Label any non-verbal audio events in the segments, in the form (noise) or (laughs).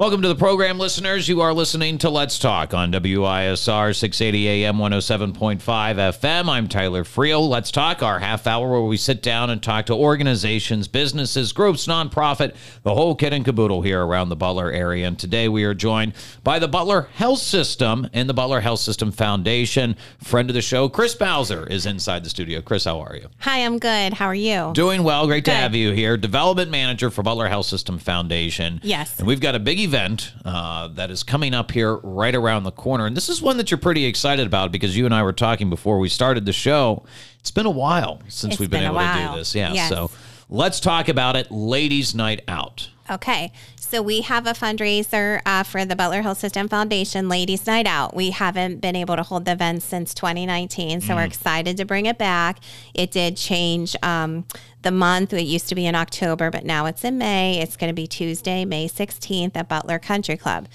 Welcome to the program, listeners. You are listening to Let's Talk on WISR 680 AM 107.5 FM. I'm Tyler Friel. Let's Talk, our half hour where we sit down and talk to organizations, businesses, groups, nonprofit, the whole kit and caboodle here around the Butler area. And today we are joined by the Butler Health System and the Butler Health System Foundation. Friend of the show, Kris Bowser, is inside the studio. Kris, how are you? Hi, I'm good. How are you? Doing well. Great to have you here. Development Manager for Butler Health System Foundation. Yes. And we've got a big event uh, that is coming up here right around the corner. And this is one that you're pretty excited about because you and I were talking before we started the show. It's been a while since It's we've been, been able to do this. Yeah. Yes. So let's talk about it. Ladies' Night Out. Okay. So we have a fundraiser uh, for the Butler Health System Foundation Ladies Night Out. We haven't been able to hold the event since 2019, so we're excited to bring it back. It did change um, the month. It used to be in October, but now it's in May. It's going to be Tuesday, May 16th at Butler Country Club.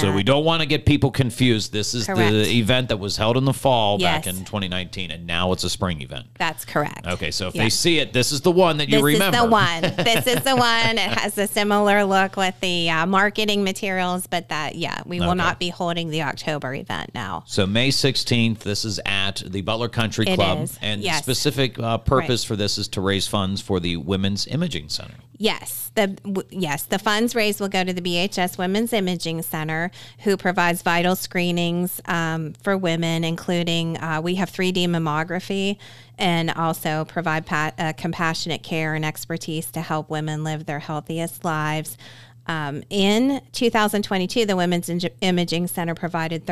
So we don't want to get people confused. This is Correct. the event that was held in the fall back in 2019, and now it's a spring event. That's correct. Okay, so if Yeah. they see it, this is the one that you This remember. This is the one. (laughs) This is the one. It has a similar look with the uh, marketing materials, but that, yeah, we will not be holding the October event now. So May 16th, this is at the Butler Country It Club. is, And the yes. specific uh, purpose for this is to raise funds for the Women's Imaging Center. Yes, the w- yes the funds raised will go to the BHS Women's Imaging Center, who provides vital screenings um, for women, including uh, we have 3D mammography, and also provide pa- uh, compassionate care and expertise to help women live their healthiest lives. Um, in 2022, the Women's Imaging Center provided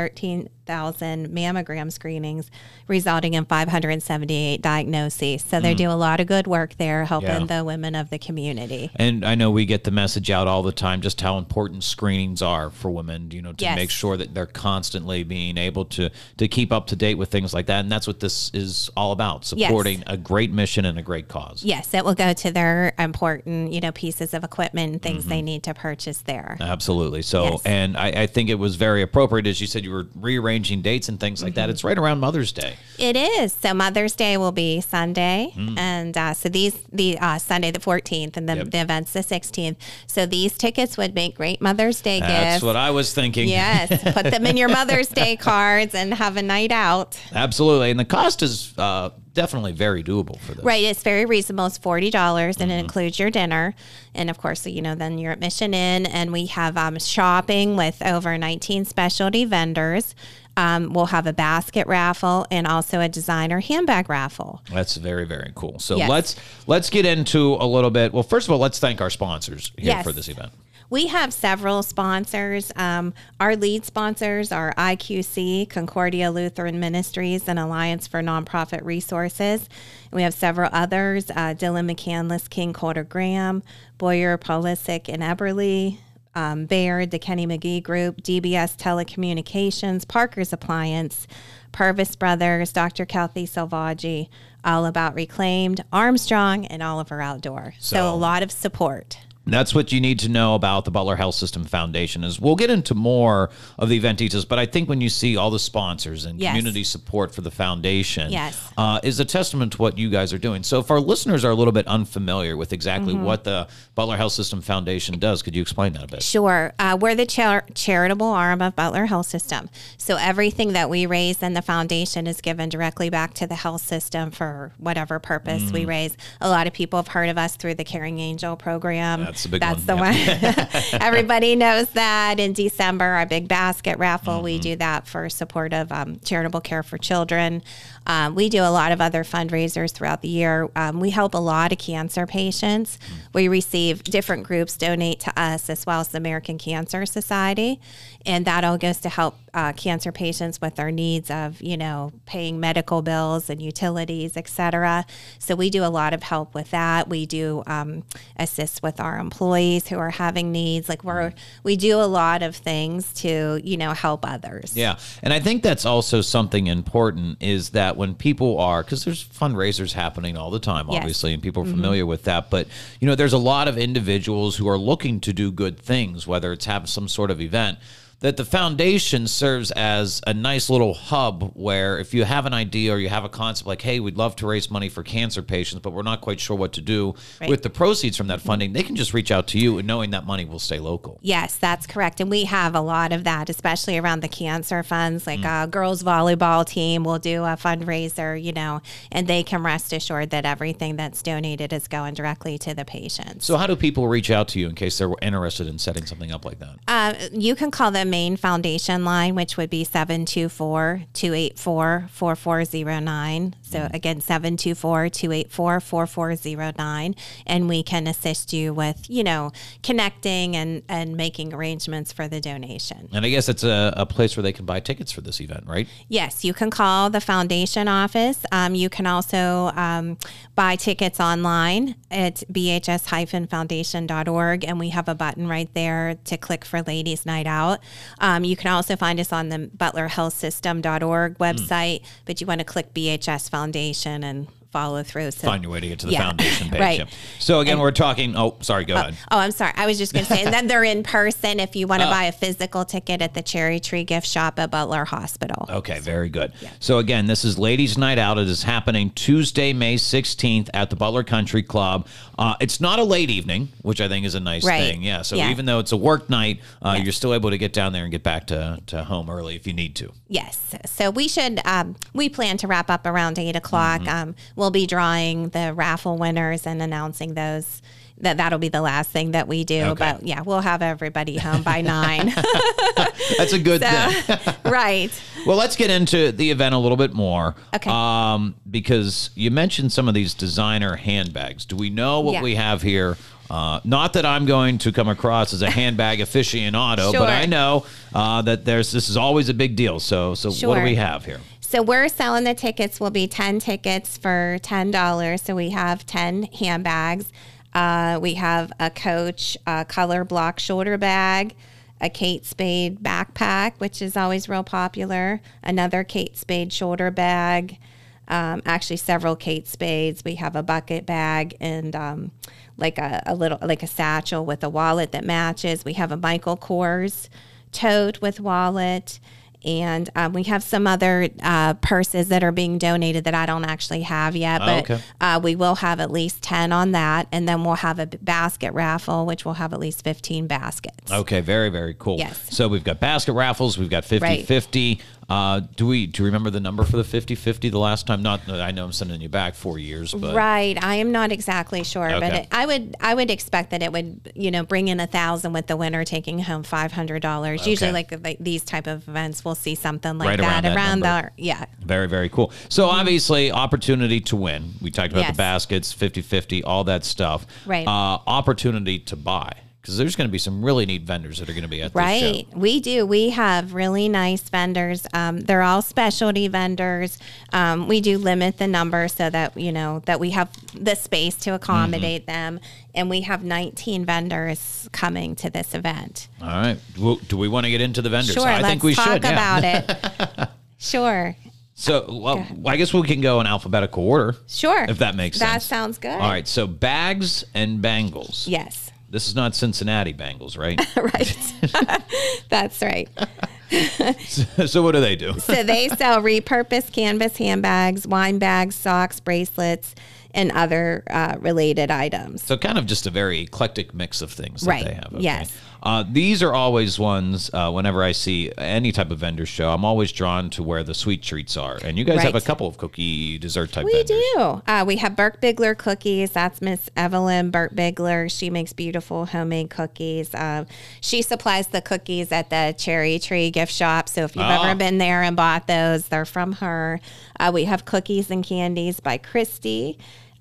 13,000 mammogram screenings, resulting in 578 diagnoses. So they do a lot of good work there, helping Mm. Yeah. the women of the community. And I know we get the message out all the time just how important screenings are for women, you know, to Yes. make sure that they're constantly being able to to keep up to date with things like that. And that's what this is all about, supporting a great mission and a great cause. Yes, it will go to their important, you know, pieces of equipment and things Mm-hmm. they need to purchase there. Absolutely. So, Yes. and I, I think it was very appropriate, as you said, you were rearranging dates and things like Mm-hmm. that. It's right around Mother's Day. It is. So Mother's Day will be Sunday, Mm. and uh, so these the uh, Sunday the fourteenth, and the, Yep. the event's the sixteenth. So these tickets would make great Mother's Day That's gifts. That's what I was thinking. yes, put them in your Mother's Day (laughs) cards and have a night out. Absolutely. And the cost is uh, definitely very doable for this. Right, it's very reasonable. It's forty dollars, and Mm-hmm. it includes your dinner, and of course, you know, then your admission in, and we have um, shopping with over nineteen specialty vendors. Um, we'll have a basket raffle and also a designer handbag raffle. That's very very cool. So Yes. let's let's get into a little bit. Well, first of all, let's thank our sponsors here Yes. for this event. We have several sponsors. Um, our lead sponsors are IQC, Concordia Lutheran Ministries, and Alliance for Nonprofit Resources. And we have several others uh, Dillon McCandless, King Coulter Graham, Boyer, Polisic, and Eberly. Um, Baird, the Kenny McGee Group, DBS Telecommunications, Parker's Appliance, Purvis Brothers, Dr. Kathy Salvaggi, All About Reclaimed, Armstrong, and Oliver Outdoor. so So- a lot of support. That's what you need to know about the Butler Health System Foundation. Is we'll get into more of the event details, but I think when you see all the sponsors and Yes. community support for the foundation, Yes. uh, is a testament to what you guys are doing. So, if our listeners are a little bit unfamiliar with exactly Mm-hmm. what the Butler Health System Foundation does, could you explain that a bit? Sure. Uh, we're the char- charitable arm of Butler Health System. So everything that we raise in the foundation is given directly back to the health system for whatever purpose Mm. we raise. A lot of people have heard of us through the Caring Angel program. That's the big That's one, the one. (laughs) (laughs) Everybody knows that. In December, our big basket raffle, we Mm-hmm. do that for support of um, charitable care for children. Um, we do a lot of other fundraisers throughout the year. Um, we help a lot of cancer patients. Mm. We receive different groups donate to us as well as the American Cancer Society, and that all goes to help uh, cancer patients with their needs of you know paying medical bills and utilities, et cetera. So we do a lot of help with that. We do um, assist with our employees who are having needs. Like we're we do a lot of things to you know help others. Yeah. And I think that's also something important is that when people are, because there's fundraisers happening all the time, Yes. obviously, and people are mm-hmm. familiar with that. But, you know, there's a lot of individuals who are looking to do good things, whether it's have some sort of event. That the foundation serves as a nice little hub where if you have an idea or you have a concept like, hey, we'd love to raise money for cancer patients, but we're not quite sure what to do Right. with the proceeds from that funding, they can just reach out to you and knowing that money will stay local. Yes, that's correct. And we have a lot of that, especially around the cancer funds. Like Mm. a girls volleyball team will do a fundraiser, you know, and they can rest assured that everything that's donated is going directly to the patients. So, how do people reach out to you in case they're interested in setting something up like that? Uh, you can call the main foundation line, which would be 724 284 4409. So, Mm. again, 724 284 4409. And we can assist you with, you know, connecting and, and making arrangements for the donation. And I guess it's a, a place where they can buy tickets for this event, right? Yes, you can call the foundation office. Um, you can also um, buy tickets online at bhs-foundation.org, and we have a button right there to click for Ladies Night Out. Um, you can also find us on the butlerhealthsystem.org website, but you want to click BHS Foundation and follow through. So Find your way to get to the Yeah, foundation (laughs) page. right. yeah. So, again, we're talking. Oh, sorry, go ahead. Oh, I'm sorry. I was just going to say, and then they're in person if you Oh. want to buy a physical ticket at the Cherry Tree Gift Shop at Butler Hospital. Okay, very good. So again, this is Ladies Night Out. It is happening Tuesday, May 16th at the Butler Country Club. Uh, it's not a late evening, which I think is a nice Right. thing. Yeah. So Yeah. even though it's a work night, uh, Yeah. you're still able to get down there and get back to, to home early if you need to. Yes. So we should, um, we plan to wrap up around eight o'clock. Mm-hmm. Um, we'll be drawing the raffle winners and announcing those. That, that'll be the last thing that we do. Okay. But yeah, we'll have everybody home by nine. (laughs) That's a good (laughs) thing. (laughs) Right. Well, let's get into the event a little bit more. Okay. Um, because you mentioned some of these designer handbags. Do we know what Yeah. we have here? Uh, not that I'm going to come across as a handbag aficionado, Sure. but I know uh, that there's this is always a big deal. So, so what do we have here? So we're selling the tickets. Will be ten tickets for ten dollars. So we have ten handbags. Uh, we have a Coach uh, color block shoulder bag, a Kate Spade backpack, which is always real popular. Another Kate Spade shoulder bag. Um, actually, several Kate Spades. We have a bucket bag and um, like a, a little like a satchel with a wallet that matches. We have a Michael Kors tote with wallet. And um, we have some other uh, purses that are being donated that I don't actually have yet, Oh, but okay. uh, we will have at least 10 on that. And then we'll have a basket raffle, which will have at least 15 baskets. Okay, very very cool. Yes. So we've got basket raffles. We've got 50-50. Uh, do we do you remember the number for the 50-50 the last time? Not I know I'm sending you back four years, but Right, I am not exactly sure, but it, I would I would expect that it would you know bring in a thousand with the winner taking home five hundred dollars. Usually, like, like these type of events, we'll see something like Right that around that the yeah Very, very cool. So obviously, opportunity to win. We talked about the baskets, 50-50, all that stuff. Right. Uh, opportunity to buy. Because there's going to be some really neat vendors that are going to be at this Right, we do. We have really nice vendors. Um, they're all specialty vendors. Um, we do limit the number so that you know that we have the space to accommodate Mm-hmm. them, and we have 19 vendors coming to this event. All right. Well, do we want to get into the vendors? Sure, I let's think we talk should. yeah. about it. (laughs) sure, So well, I guess we can go in alphabetical order. sure. If that makes sense. That sounds good. All right. So bags and bangles. Yes, This is not Cincinnati Bengals, right? (laughs) right. (laughs) That's right. (laughs) so what do they do? So they sell repurposed canvas handbags, wine bags, socks, bracelets, and other uh, related items. So kind of just a very eclectic mix of things Right. that they have. Yes. Uh, these are always ones. Uh, whenever I see any type of vendor show, I'm always drawn to where the sweet treats are. And you guys have a couple of cookie dessert type. We vendors. do. Uh, we have Burke Bigler cookies. That's Miss Evelyn Burke Bigler. She makes beautiful homemade cookies. Uh, she supplies the cookies at the Cherry Tree gift shop. So if you've Ah. ever been there and bought those, they're from her. Uh, we have cookies and candies by Christy.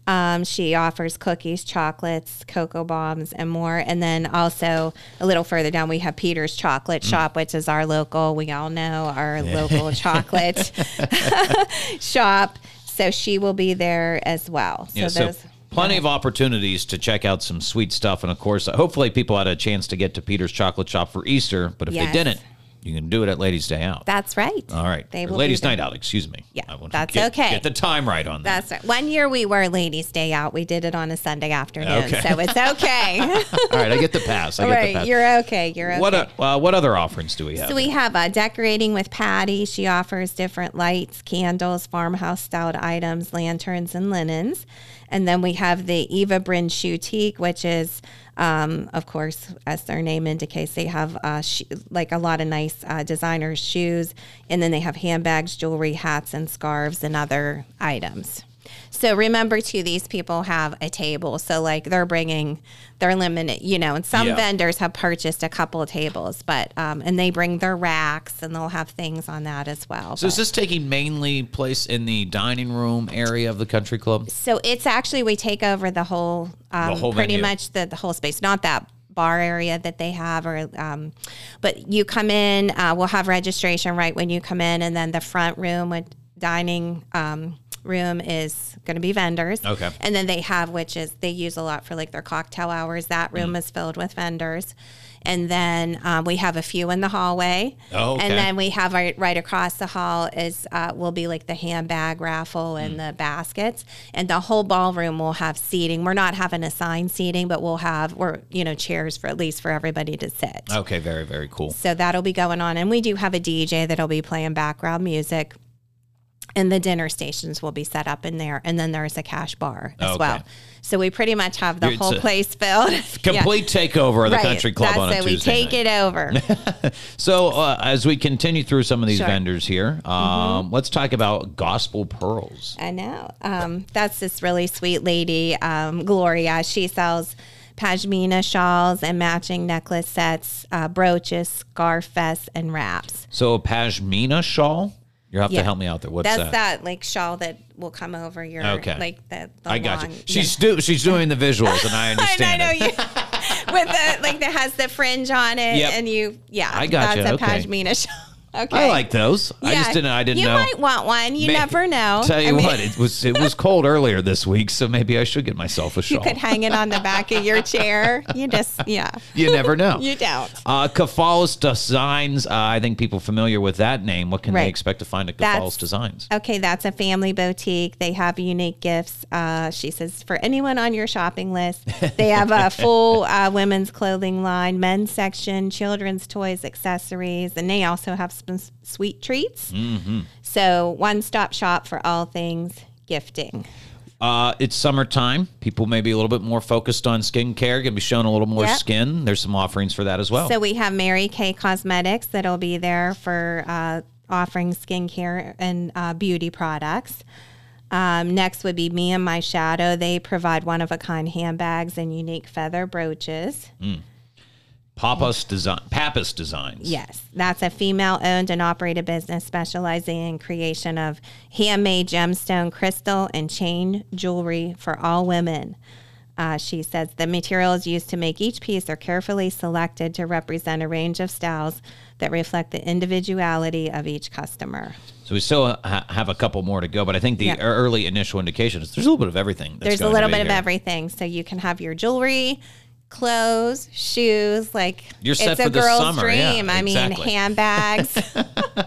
Um, she offers cookies, chocolates, cocoa bombs, and more. And then also a little further down, we have Peter's Chocolate Mm. Shop, which is our local, we all know our local (laughs) chocolate (laughs) shop. So she will be there as well. So Yeah, so those. plenty of opportunities to check out some sweet stuff, and of course, hopefully, people had a chance to get to Peter's Chocolate Shop for Easter. But if they didn't, You can do it at Ladies' Day Out. That's right. All right. They will Ladies'. Night Out, excuse me. Yeah, that's get, okay. Get the time right on that. That's right. One year we were Ladies' Day Out. We did it on a Sunday afternoon, Okay. so it's okay. (laughs) All right, I get the pass. I get the pass. you're okay. You're okay. what uh, uh, what other offerings do we have? So we have uh, decorating with Patty. She offers different lights, candles, farmhouse styled items, lanterns, and linens. And then we have the Eva Bryn Boutique, which is, um, of course, as their name indicates, they have uh, sh- like a lot of nice uh, designer shoes. And then they have handbags, jewelry, hats, and scarves, and other items. So remember too, these people have a table. So like they're bringing, they're limited, you know, and some Yeah. vendors have purchased a couple of tables, but, um, and they bring their racks and they'll have things on that as well. so is this taking mainly place in the dining room area of the country club? So it's actually, we take over the whole, um, whole pretty much the, the whole space, not that bar area that they have or um, but you come in uh, we'll have registration right when you come in and then the front room with dining um, room is going to be vendors Okay. and then they have which is they use a lot for like their cocktail hours that room Mm. is filled with vendors and then um, we have a few in the hallway Oh, okay. and then we have right, right across the hall is uh, will be like the handbag raffle and Mm. the baskets and the whole ballroom will have seating we're not having assigned seating but we'll have we're you know chairs for at least for everybody to sit Okay, very very cool. so that'll be going on and we do have a dj that'll be playing background music and the dinner stations will be set up in there and then there's a cash bar as Okay. well so we pretty much have the It's whole place filled (laughs) Yeah. Complete takeover of the Right. country club That's on a it. Tuesday we night. take it over (laughs) So, uh, as we continue through some of these Sure. Mm-hmm. vendors here, um, let's talk about Gospel Pearls. I know. Um, that's this really sweet lady, um, Gloria. She sells pashmina shawls and matching necklace sets, uh, brooches, scarf vests, and wraps. So, a pashmina shawl. You have to help me out there. What's that? That's that? that like shawl that will come over your Okay. like the, the I got long, you. She's do, she's doing the visuals, and I understand. (laughs) I, know it. you (laughs) with the like that has the fringe on it, Yep. and you yeah. I gotcha, That's a okay. pashmina shawl. Okay, I like those. I just didn't. I didn't you know. You might want one. You May- never know. Tell you I mean- what, it was it was cold earlier this week, so maybe I should get myself a (laughs) You shawl. could hang it on the back of your chair. You just, yeah. (laughs) You never know. (laughs) You don't. Uh, Kafalis Designs. Uh, I think people familiar with that name. What can they expect to find at That's- Designs? Okay, that's a family boutique. They have unique gifts. Uh, she says for anyone on your shopping list, they have a full uh, women's clothing line, men's section, children's toys, accessories, and they also have s- sweet treats. Mm-hmm. So one stop shop for all things gifting. Uh, it's summertime. People may be a little bit more focused on skincare. Going to be showing a little more Yep. skin. There's some offerings for that as well. So we have Mary Kay Cosmetics that'll be there for uh, offering skincare and uh, beauty products. Um, next would be Me and My Shadow. They provide one of a kind handbags and unique feather brooches. Pappas Design, Pappas Designs. Yes, that's a female owned and operated business specializing in creation of handmade gemstone, crystal, and chain jewelry for all women. Uh, she says the materials used to make each piece are carefully selected to represent a range of styles that reflect the individuality of each customer. So we still ha- have a couple more to go, but I think the Yeah. early initial indications there's a little bit of everything. that's There's a little bit of everything. So you can have your jewelry, clothes, shoes. Like You're set it's a for the girl's summer, yeah, dream. I exactly. mean, handbags,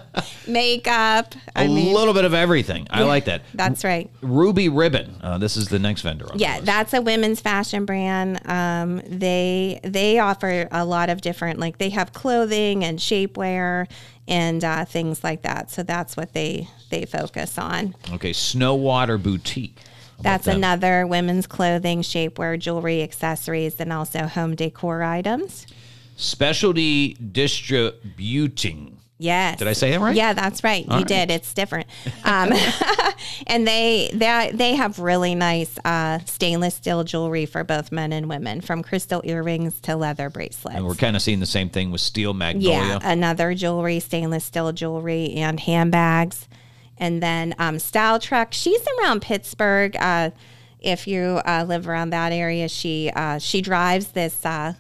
(laughs) makeup. A I mean, little bit of everything. I like that. that's right. Ruby Ribbon. Uh, this is the next vendor. On the Yeah, list. that's a women's fashion brand. Um, they they offer a lot of different like they have clothing and shapewear and uh, things like that. So that's what they they focus on. Okay, Snowwater Boutique. That's them? another women's clothing, shapewear, jewelry, accessories, and also home decor items. Specialty Distributing. Yes. Did I say that right? Yeah, that's right. you right. did. It's different. Um, (laughs) and they they they have really nice uh, stainless steel jewelry for both men and women, from crystal earrings to leather bracelets. And we're kind of seeing the same thing with Steel Magnolia. Yeah, another jewelry, stainless steel jewelry, and handbags. And then um, Style Truck, she's around Pittsburgh. Uh, if you uh, live around that area, she uh, she drives this uh,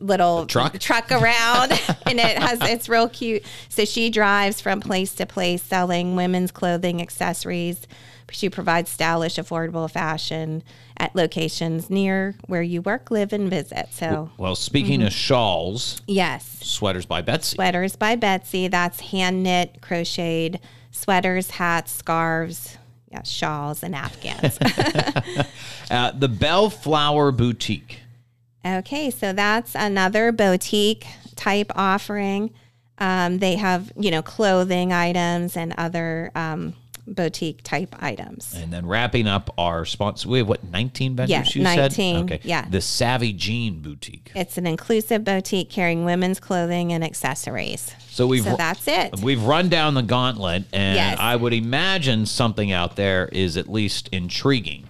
little truck? truck around (laughs) and it has it's real cute so she drives from place to place selling women's clothing accessories she provides stylish affordable fashion at locations near where you work live and visit so Well, speaking of shawls, yes sweaters by Betsy. sweaters by betsy that's hand knit crocheted sweaters hats scarves yeah, shawls and afghans Uh, (laughs) the Bellflower Boutique. Okay, so that's another boutique type offering. Um, they have, you know, clothing items and other um, boutique type items. And then wrapping up our sponsor, we have what, 19 vendors Yeah, you 19, said? Okay. yeah. The Savvy Jean Boutique. It's an inclusive boutique carrying women's clothing and accessories. So we've So that's it. we've run down the gauntlet, and Yes. I would imagine something out there is at least intriguing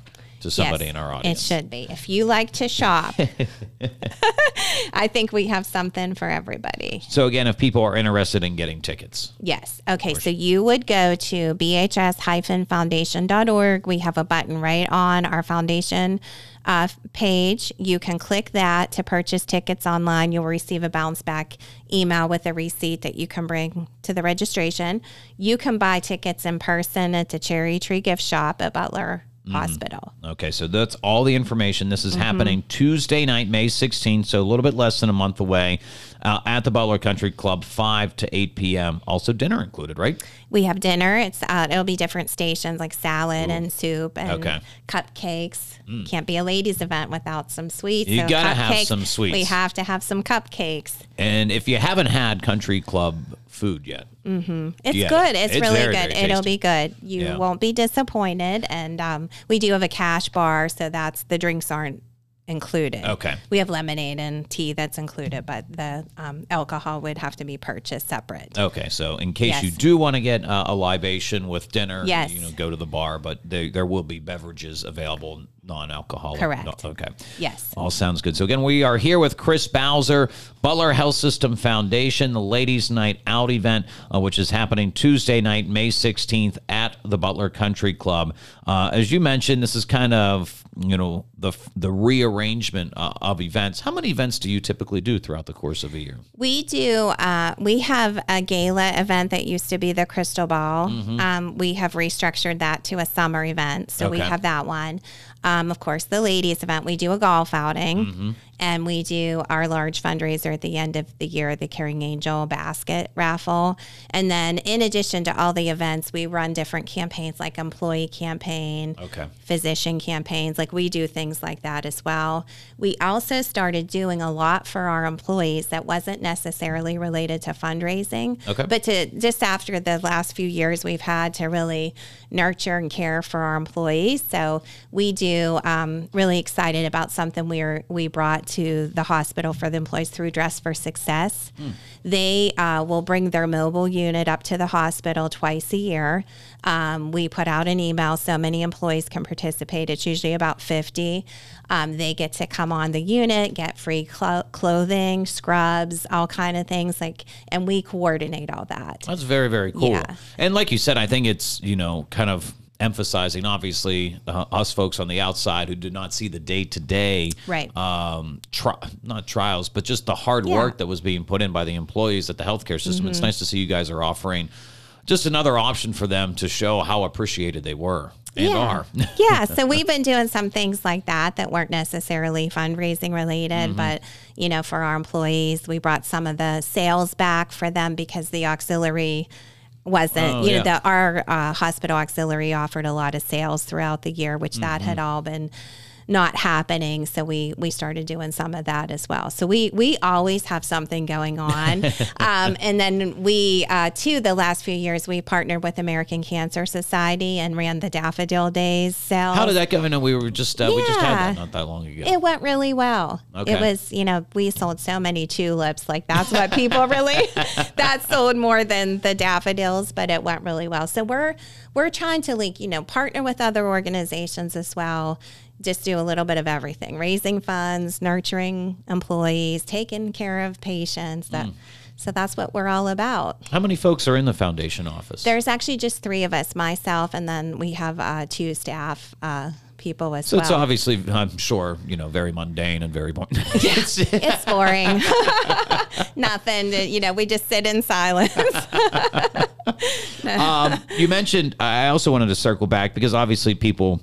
to somebody Yes, in our audience. It should be. If you like to shop, (laughs) (laughs) I think we have something for everybody. So again, if people are interested in getting tickets, Yes. Okay. So you would go to bhs-foundation.org. We have a button right on our foundation uh, page. You can click that to purchase tickets online. You'll receive a bounce back email with a receipt that you can bring to the registration. You can buy tickets in person at the Cherry Tree Gift Shop at Butler Hospital. Okay, so that's all the information. This is Mm-hmm. happening Tuesday night, May 16th, so a little bit less than a month away uh, at the Butler Country Club, 5 to 8 p.m. Also, dinner included, right? We have dinner. It's uh, it'll be different stations like salad and soup and Okay. cupcakes. Can't be a ladies' event without some sweets. You so gotta have cupcakes- some sweets. We have to have some cupcakes. And if you haven't had Country Club food yet, It's Yeah, good. It's, it's really very, good. very It'll be good. You Yeah. won't be disappointed. And um, we do have a cash bar, so that's the drinks aren't included. Okay. We have lemonade and tea that's included, but the um, alcohol would have to be purchased separate. Okay, so in case Yes. you do want to get uh, a libation with dinner, Yes. you know, go to the bar, but they, there will be beverages available, non-alcoholic. Correct. No- okay. Yes. All sounds good. So again, we are here with Kris Bowser, Butler Health System Foundation, the Ladies Night Out event, uh, which is happening Tuesday night, May 16th at the Butler Country Club. Uh, as you mentioned, this is kind of you know the the rearrangement uh, of events. How many events do you typically do throughout the course of a year? We do. Uh, we have a gala event that used to be the Crystal Ball. Um, we have restructured that to a summer event, so we have that one. Um, of course, the ladies event. We do a golf outing, and we do our large fundraiser at the end of the year, the Caring Angel basket raffle. And then, in addition to all the events, we run different campaigns like employee campaign, Okay. physician campaigns. Like we do things like that as well. We also started doing a lot for our employees that wasn't necessarily related to fundraising, Okay. but to just after the last few years we've had to really nurture and care for our employees. So we do um, really excited about something we are we brought to the hospital for the employees through Dress for Success. They uh, will bring their mobile unit up to the hospital twice a year. Um, we put out an email so many employees can participate. It's usually about 50. Um, they get to come on the unit, get free clo- clothing, scrubs, all kind of things like, and we coordinate all that. That's very, very cool. Yeah. And like you said, I think it's, you know, kind of emphasizing obviously uh, us folks on the outside who do not see the day to day Right. um tri- not trials but just the hard Yeah. Mm-hmm. work that was being put in by the employees at the healthcare system it's nice to see you guys are offering just another option for them to show how appreciated they were and are (laughs) yeah. So we've been doing some things like that that weren't necessarily fundraising related, Mm-hmm. but you know, for our employees, we brought some of the sales back for them because the auxiliary wasn't, Oh, you know, yeah. the our uh, hospital auxiliary offered a lot of sales throughout the year, which that had Mm-hmm. all been not happening so we we started doing some of that as well so we we always have something going on (laughs) um, and then we uh, too the last few years we partnered with american cancer society and ran the daffodil days sale how did that go i know we were just uh, we just had that not that long ago it went really well. Okay. It was, you know, we sold so many tulips. Like that's what people really (laughs) that sold more than the daffodils, but it went really well. So we're we're trying to like, you know, partner with other organizations as well. Just do a little bit of everything. Raising funds, nurturing employees, taking care of patients. That so that's what we're all about. how many folks are in the foundation office There's actually just three of us, myself, and then we have uh, two staff uh, people as So well. it's obviously, I'm sure, you know, very mundane and very boring. (laughs) It's- It's boring. (laughs) Nothing. To, you know, we just sit in silence. (laughs) um, you mentioned. I also wanted to circle back because obviously people,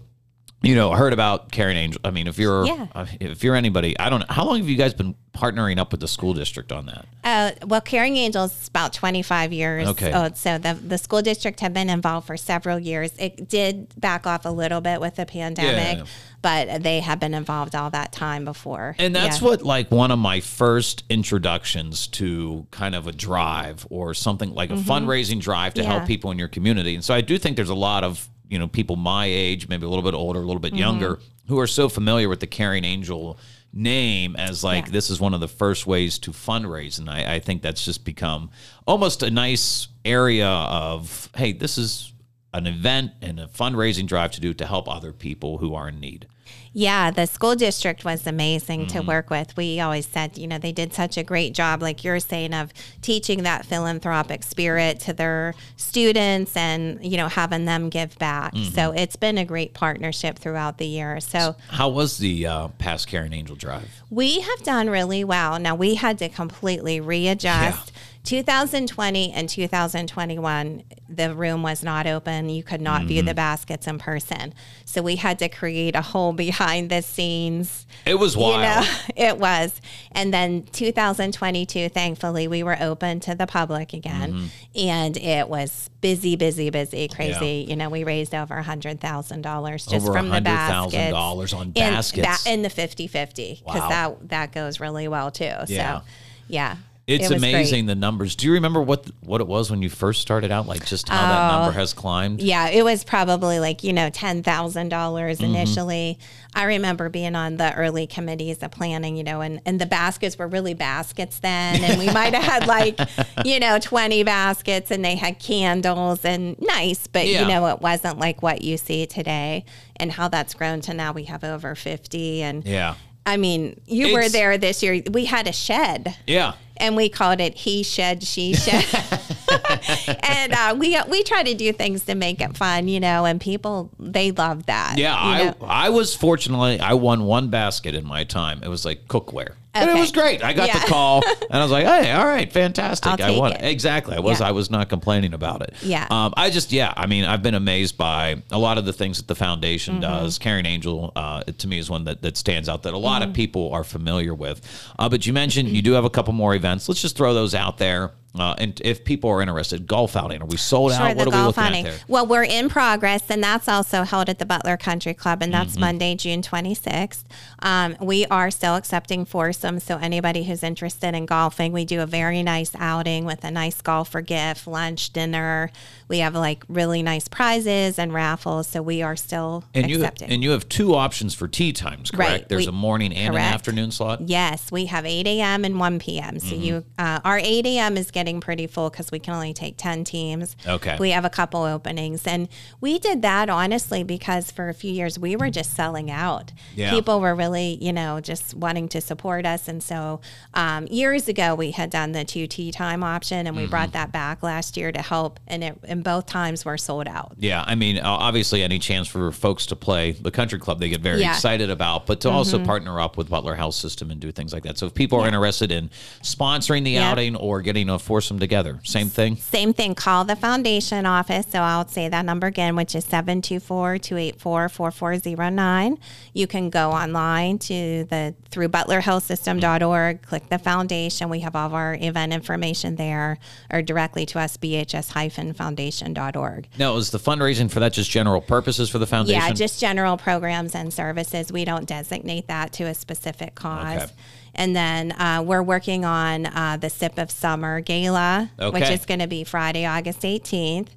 you know, heard about Caring Angel. I mean, if you're Yeah. uh, if you're anybody, I don't know how long have you guys been partnering up with the school district on that? Uh, well, Caring Angels is about 25 years Okay. old. So the, the school district have been involved for several years. It did back off a little bit with the pandemic, Yeah. but they have been involved all that time before. And that's Yeah. what like one of my first introductions to kind of a drive or something like a fundraising drive to Mm-hmm. Help people in your community. And so I do think there's a lot of, you know, people my age, maybe a little bit older, a little bit younger, Mm-hmm. who are so familiar with the Caring Angel name as like Yeah. this is one of the first ways to fundraise. And I, I think that's just become almost a nice area of, hey, this is an event and a fundraising drive to do to help other people who are in need. Yeah, the school district was amazing Mm-hmm. to work with. We always said, you know, they did such a great job, like you're saying, of teaching that philanthropic spirit to their students and, you know, having them give back. Mm-hmm. So it's been a great partnership throughout the year. So How was the uh, past Caring Angel drive? we have done really well. Now we had to completely readjust. 2020 and 2021, the room was not open. You could not view Mm-hmm. the baskets in person. So we had to create a whole (laughs) behind the scenes It was wild. you know, (laughs) it was. And then 2022, thankfully, we were open to the public again. Mm-hmm. And it was busy, busy, busy, crazy. You know, we raised over a $100,000 just Over from the baskets. $100,000 on In- baskets. ba- In, the 50 50, because Wow. that, that goes really well too. Yeah. So, yeah. It's it was great. amazing the numbers. Do you remember what what it was when you first started out? Like just how Oh. that number has climbed? Yeah, it was probably like, you know, $10,000 Mm-hmm. initially. I remember being on the early committees of planning, you know, and, and the baskets were really baskets then. And we might have had like, (laughs) you know, 20 baskets and they had candles and nice, but, Yeah. you know, it wasn't like what you see today and how that's grown to now we have over 50. And Yeah. I mean, you were there this year. We had a shed Yeah. And we called it he shed she shed (laughs) and uh, we we try to do things to make it fun you know and people they love that Yeah, I know? I was fortunately I won one basket in my time. It was like cookware. And it was great. I got Yeah. the call (laughs) and I was like, "Hey, all right, fantastic. I won it." Exactly. I was Yeah. I was not complaining about it. Yeah. Um I just yeah, I mean, I've been amazed by a lot of the things that the foundation Mm-hmm. does. Caring Angel uh to me is one that that stands out that a lot Mm-hmm. of people are familiar with. Uh but you mentioned you do have a couple more events. Let's just throw those out there. Uh, and if people are interested, golf outing. Are we sold Sure, out? What are we looking outing. at there? Well, we're in progress, and that's also held at the Butler Country Club, and Mm-hmm. that's Monday, June 26th. Um, we are still accepting foursomes, so anybody who's interested in golfing, we do a very nice outing with a nice golfer gift, lunch, dinner. We have like really nice prizes and raffles, so we are still And you accepting. and you have two options for tee times, correct? Right. There's We- a morning and correct. an afternoon slot. Yes, we have 8 a.m. and 1 p.m. So Mm-hmm. you, uh, our 8 a.m. is getting pretty full because we can only take 10 teams. Okay. We have a couple openings, and we did that honestly because for a few years we were just selling out. Yeah. People were really, you know, just wanting to support us, and so um, years ago we had done the two tee time option, and we Mm-hmm. brought that back last year to help, and it, and both times were sold out. Yeah, I mean, obviously, any chance for folks to play the country club, they get very Yeah. Mm-hmm. excited about, but to also partner up with Butler Health System and do things like that. So, if people are interested in sponsoring the Yeah. outing or getting a foursome together, same thing. Same thing, call the foundation office. So I'll say that number again, which is 724 284 4409. You can go online to the through butlerhealthsystem.org, click the foundation. We have all of our event information there, or directly to us, bhs foundation.org. Now, is the fundraising for that just general purposes for the foundation? Yeah, just general programs and services. We don't designate that to a specific cause. Okay. And then uh, we're working on uh, the Sip of Summer Gala, which is going to be Friday, August 18th.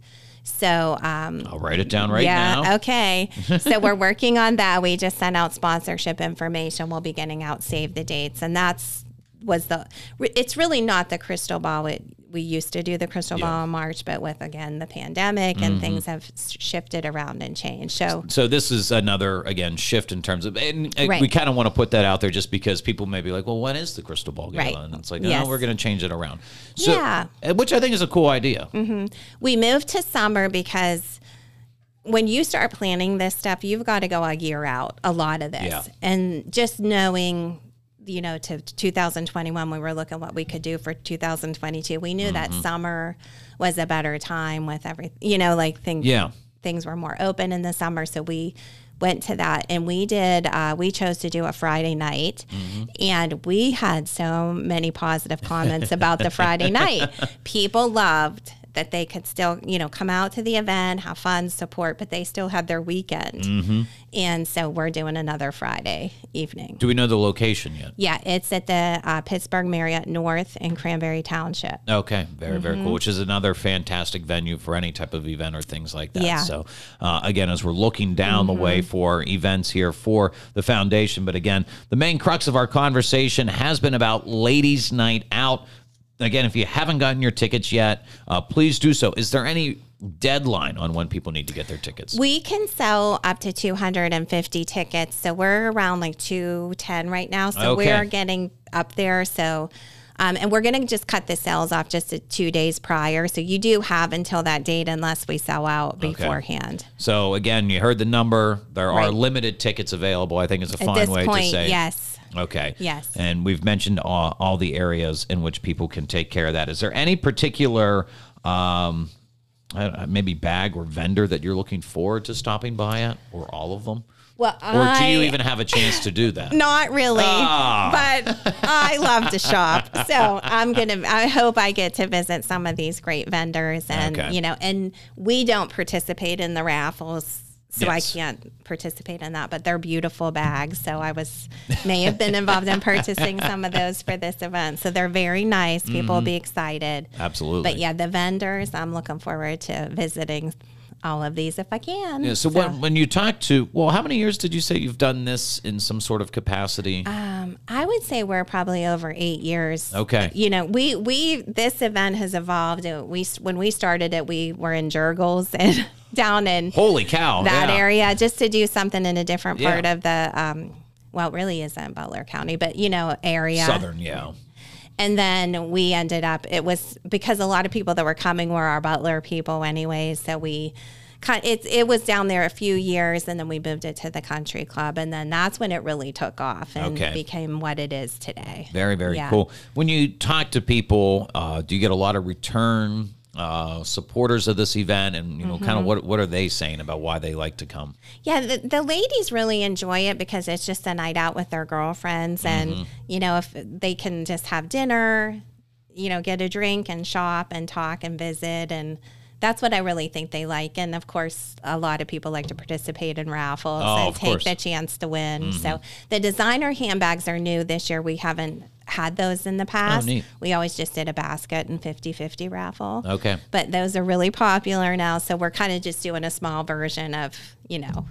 So, um, I'll write it down right yeah, now. okay. (laughs) so we're working on that. We just sent out sponsorship information. We'll be getting out save the dates, and that's was the. It's really not the crystal ball. It, we used to do the crystal ball in March, but with again the pandemic Mm-hmm. and things have shifted around and changed. So So this is another again shift in terms of, and Right. we kind of want to put that out there just because people may be like, well, when is the crystal ball gala? Right. And it's like, Yes. no, we're going to change it around. So, Yeah. uh, which I think is a cool idea. we moved to summer because when you start planning this stuff, you've got to go a year out, a lot of this. Yeah. And just knowing, you know, to 2021, we were looking what we could do for 2022. We knew Mm-hmm. that summer was a better time with everything, you know, like things, Yeah. things were more open in the summer. So we went to that and we did, uh, we chose to do a Friday night. Mm-hmm. And we had so many positive comments about the Friday (laughs) night. People loved that they could still, you know, come out to the event, have fun, support, but they still had their weekend. Mm-hmm. And so we're doing another Friday evening. Do we know the location yet? Yeah, it's at the uh, Pittsburgh Marriott North in Cranberry Township. Okay, very very Mm-hmm. cool. Which is another fantastic venue for any type of event or things like that. Yeah. Mm-hmm. So uh, again, as we're looking down the way for events here for the foundation, but again, the main crux of our conversation has been about Ladies' Night Out. Again, if you haven't gotten your tickets yet, uh, please do so. Is there any deadline on when people need to get their tickets? We can sell up to 250 tickets. So we're around like 210 right now. So Okay. we're getting up there. So, um, and we're going to just cut the sales off just two days prior. So you do have until that date unless we sell out beforehand. So again, you heard the number. There are limited tickets available. I think it's a fine way point, to say. yes. Okay. Yes. And we've mentioned all, all the areas in which people can take care of that. Is there any particular, um, know, maybe bag or vendor that you're looking forward to stopping by at, or all of them? Well, Or do you even have a chance to do that? (laughs) Not really, Ah. but I love to shop. (laughs) So I'm gonna. I hope I get to visit some of these great vendors, and Okay. you know, and we don't participate in the raffles, so Yes. I can't participate in that. But they're beautiful bags, so I was may have been involved in purchasing some of those for this event. So they're very nice. People will be excited. Absolutely. But yeah, the vendors, I'm looking forward to visiting all of these if I can. Yeah, so, When, when you talk to, well, how many years did you say you've done this in some sort of capacity? Um, I would say we're probably over eight years. Okay. You know, we we this event has evolved. Uh, We when we started it, we were in Jergel's (laughs) and down in Holy cow. that yeah. area just to do something in a different Yeah. part of the. Um, well, it really isn't Butler County, but you know, area. Southern, yeah. And then we ended up, it was because a lot of people that were coming were our Butler people anyway. So we kind it, it was down there a few years and then we moved it to the country club. And then that's when it really took off and Okay. became what it is today. Very, very Yeah. cool. When you talk to people, uh, do you get a lot of return uh, supporters of this event? And, you know, kind of Mm-hmm. what, what are they saying about why they like to come? Yeah, the, the ladies really enjoy it because it's just a night out with their girlfriends. And, you know, if they can just have dinner, you know, get a drink and shop and talk and visit. And that's what I really think they like. And of course, a lot of people like to participate in raffles Oh, and take course. the chance to win. So the designer handbags are new this year. We haven't had those in the past. neat. We always just did a basket and 50 50 raffle. Okay. But those are really popular now. So we're kind of just doing a small version of, you know,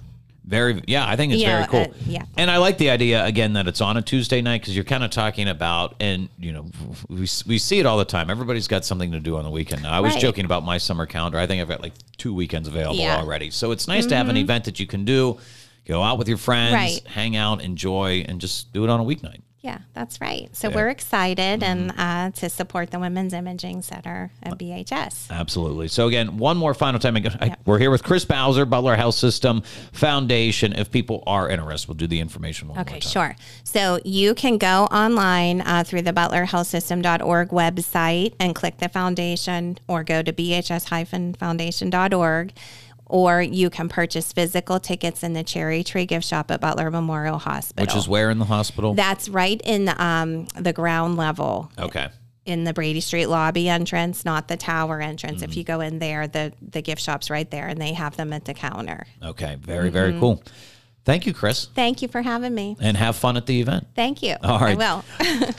Very, yeah, I think it's very cool. uh, yeah. And I like the idea, again, that it's on a Tuesday night because you're kind of talking about, and, you know, we, we see it all the time. Everybody's got something to do on the weekend. I was Right. joking about my summer calendar. I think I've got like two weekends available Yeah. already. So it's nice to have an event that you can do, go out with your friends, Right. hang out, enjoy, and just do it on a weeknight. Yeah, that's right. So Yeah. we're excited and uh, to support the Women's Imaging Center at BHS. Absolutely. So again, one more final time. Again, I- We're here with Kris Bowser, Butler Health System Foundation. If people are interested, we'll do the information one Okay, sure. So you can go online uh, through the butlerhealthsystem.org website and click the foundation or go to bhs-foundation.org or you can purchase physical tickets in the Cherry Tree gift shop at Butler Memorial Hospital. Which is where in the hospital? That's right in um, the ground level. okay. in the Brady Street lobby entrance, not the tower entrance. Mm-hmm. If you go in there, the the gift shop's right there, and they have them at the counter. Okay. Very, Mm-hmm. very cool. Thank you, Kris, Thank you for having me. and have fun at the event. Thank you. All right. I will.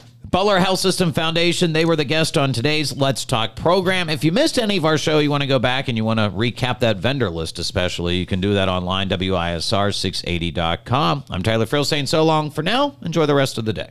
(laughs) Butler Health System Foundation, they were the guest on today's Let's Talk program. If you missed any of our show, you want to go back and you want to recap that vendor list, especially, you can do that online, WISR680.com. I'm Tyler Friel saying so long for now. Enjoy the rest of the day.